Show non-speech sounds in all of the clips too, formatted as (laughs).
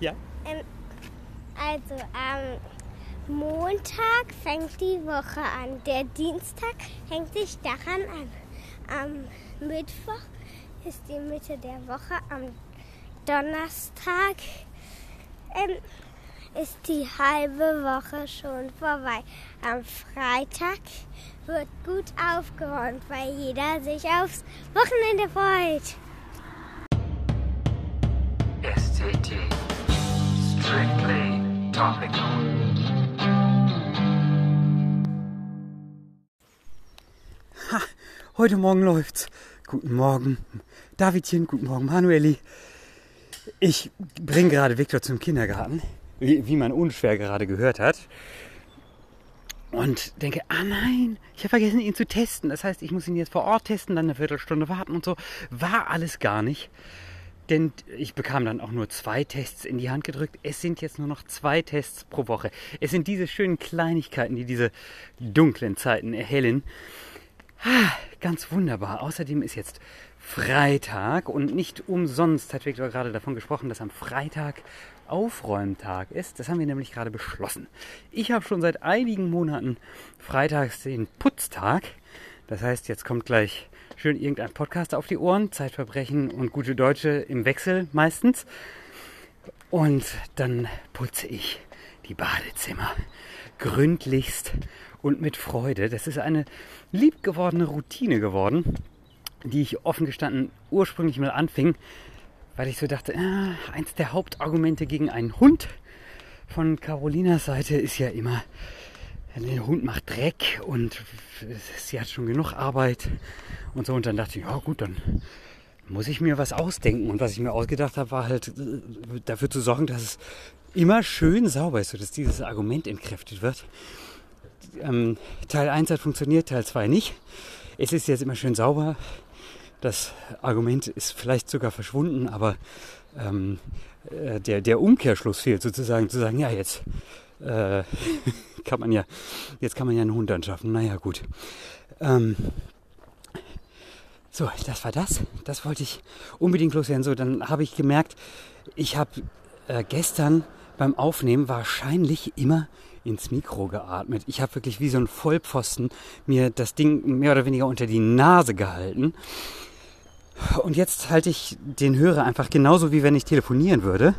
Ja. Ähm, also am Montag fängt die Woche an. Der Dienstag hängt sich daran an. Am Mittwoch ist die Mitte der Woche. Am Donnerstag ähm, ist die halbe Woche schon vorbei. Am Freitag wird gut aufgeräumt, weil jeder sich aufs Wochenende freut. Heute Morgen läuft's. Guten Morgen, Davidchen. Guten Morgen, Manueli. Ich bringe gerade Viktor zum Kindergarten, wie, wie man unschwer gerade gehört hat. Und denke, ah nein, ich habe vergessen, ihn zu testen. Das heißt, ich muss ihn jetzt vor Ort testen, dann eine Viertelstunde warten und so. War alles gar nicht. Denn ich bekam dann auch nur zwei Tests in die Hand gedrückt. Es sind jetzt nur noch zwei Tests pro Woche. Es sind diese schönen Kleinigkeiten, die diese dunklen Zeiten erhellen. Ah, Ganz wunderbar. Außerdem ist jetzt Freitag und nicht umsonst hat Viktor gerade davon gesprochen, dass am Freitag Aufräumtag ist. Das haben wir nämlich gerade beschlossen. Ich habe schon seit einigen Monaten freitags den Putztag. Das heißt, jetzt kommt gleich schön irgendein Podcast auf die Ohren, Zeitverbrechen und gute Deutsche im Wechsel meistens. Und dann putze ich die Badezimmer gründlichst und mit Freude. Das ist eine liebgewordene Routine geworden, die ich offen gestanden ursprünglich mal anfing, weil ich so dachte, äh, eins der Hauptargumente gegen einen Hund von Carolinas Seite ist ja immer, der Hund macht Dreck und sie hat schon genug Arbeit und so. Und dann dachte ich, ja gut, dann muss ich mir was ausdenken. Und was ich mir ausgedacht habe, war halt äh, dafür zu sorgen, dass es immer schön sauber ist, sodass dieses Argument entkräftet wird. Ähm, Teil 1 hat funktioniert, Teil 2 nicht. Es ist jetzt immer schön sauber. Das Argument ist vielleicht sogar verschwunden, aber ähm, äh, der, der Umkehrschluss fehlt sozusagen, zu sagen, ja, jetzt äh, (laughs) kann man ja, jetzt kann man ja einen Hund anschaffen. Naja, gut. Ähm, so, das war das. Das wollte ich unbedingt loswerden. So, dann habe ich gemerkt, ich habe äh, gestern beim Aufnehmen wahrscheinlich immer ins Mikro geatmet. Ich habe wirklich wie so ein Vollpfosten mir das Ding mehr oder weniger unter die Nase gehalten. Und jetzt halte ich den Hörer einfach genauso, wie wenn ich telefonieren würde.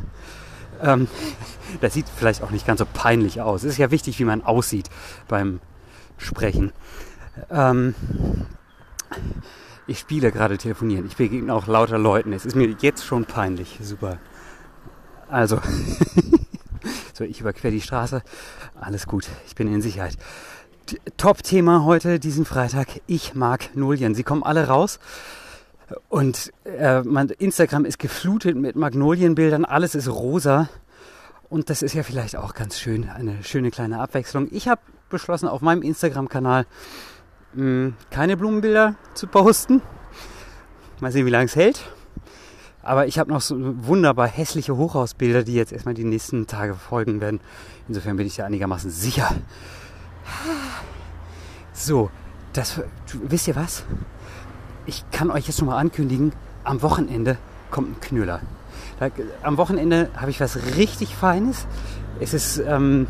Ähm, (laughs) das sieht vielleicht auch nicht ganz so peinlich aus. Es ist ja wichtig, wie man aussieht beim Sprechen. Ähm, ich spiele gerade telefonieren. Ich begegne auch lauter Leuten. Es ist mir jetzt schon peinlich. Super. Also, (laughs) so ich überquere die Straße. Alles gut. Ich bin in Sicherheit. Top-Thema heute, diesen Freitag. Ich mag Magnolien. Sie kommen alle raus. Und äh, mein Instagram ist geflutet mit Magnolienbildern. Alles ist rosa. Und das ist ja vielleicht auch ganz schön. Eine schöne kleine Abwechslung. Ich habe beschlossen, auf meinem Instagram-Kanal hm, keine Blumenbilder zu posten. Mal sehen, wie lange es hält. Aber ich habe noch so wunderbar hässliche Hochhausbilder, die jetzt erstmal die nächsten Tage folgen werden. Insofern bin ich ja einigermaßen sicher. So, das wisst ihr was? Ich kann euch jetzt schon mal ankündigen, am Wochenende kommt ein Knüller. Da, am Wochenende habe ich was richtig Feines. Es ist, ähm,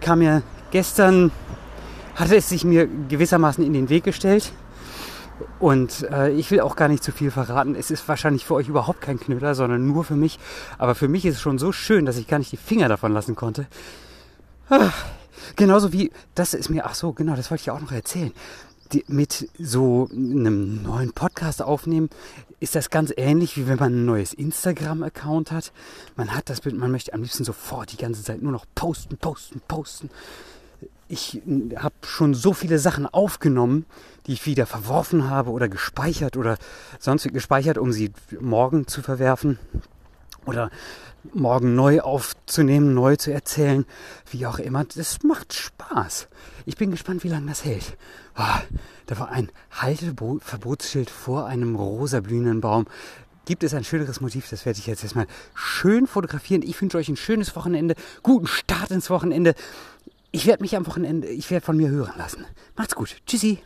kam mir gestern, hatte es sich mir gewissermaßen in den Weg gestellt. Und äh, ich will auch gar nicht zu viel verraten. Es ist wahrscheinlich für euch überhaupt kein Knüller, sondern nur für mich. Aber für mich ist es schon so schön, dass ich gar nicht die Finger davon lassen konnte. Ach, genauso wie, das ist mir, ach so, genau, das wollte ich auch noch erzählen. Die, mit so einem neuen Podcast aufnehmen, ist das ganz ähnlich, wie wenn man ein neues Instagram-Account hat. Man hat das Bild, man möchte am liebsten sofort die ganze Zeit nur noch posten, posten, posten ich habe schon so viele Sachen aufgenommen, die ich wieder verworfen habe oder gespeichert oder sonst gespeichert, um sie morgen zu verwerfen oder morgen neu aufzunehmen, neu zu erzählen, wie auch immer. Das macht Spaß. Ich bin gespannt, wie lange das hält. Oh, da war ein Halteverbotsschild vor einem rosa blühenden Baum. Gibt es ein schöneres Motiv? Das werde ich jetzt erstmal schön fotografieren. Ich wünsche euch ein schönes Wochenende, guten Start ins Wochenende. Ich werde mich am Wochenende, ich werde von mir hören lassen. Macht's gut. Tschüssi.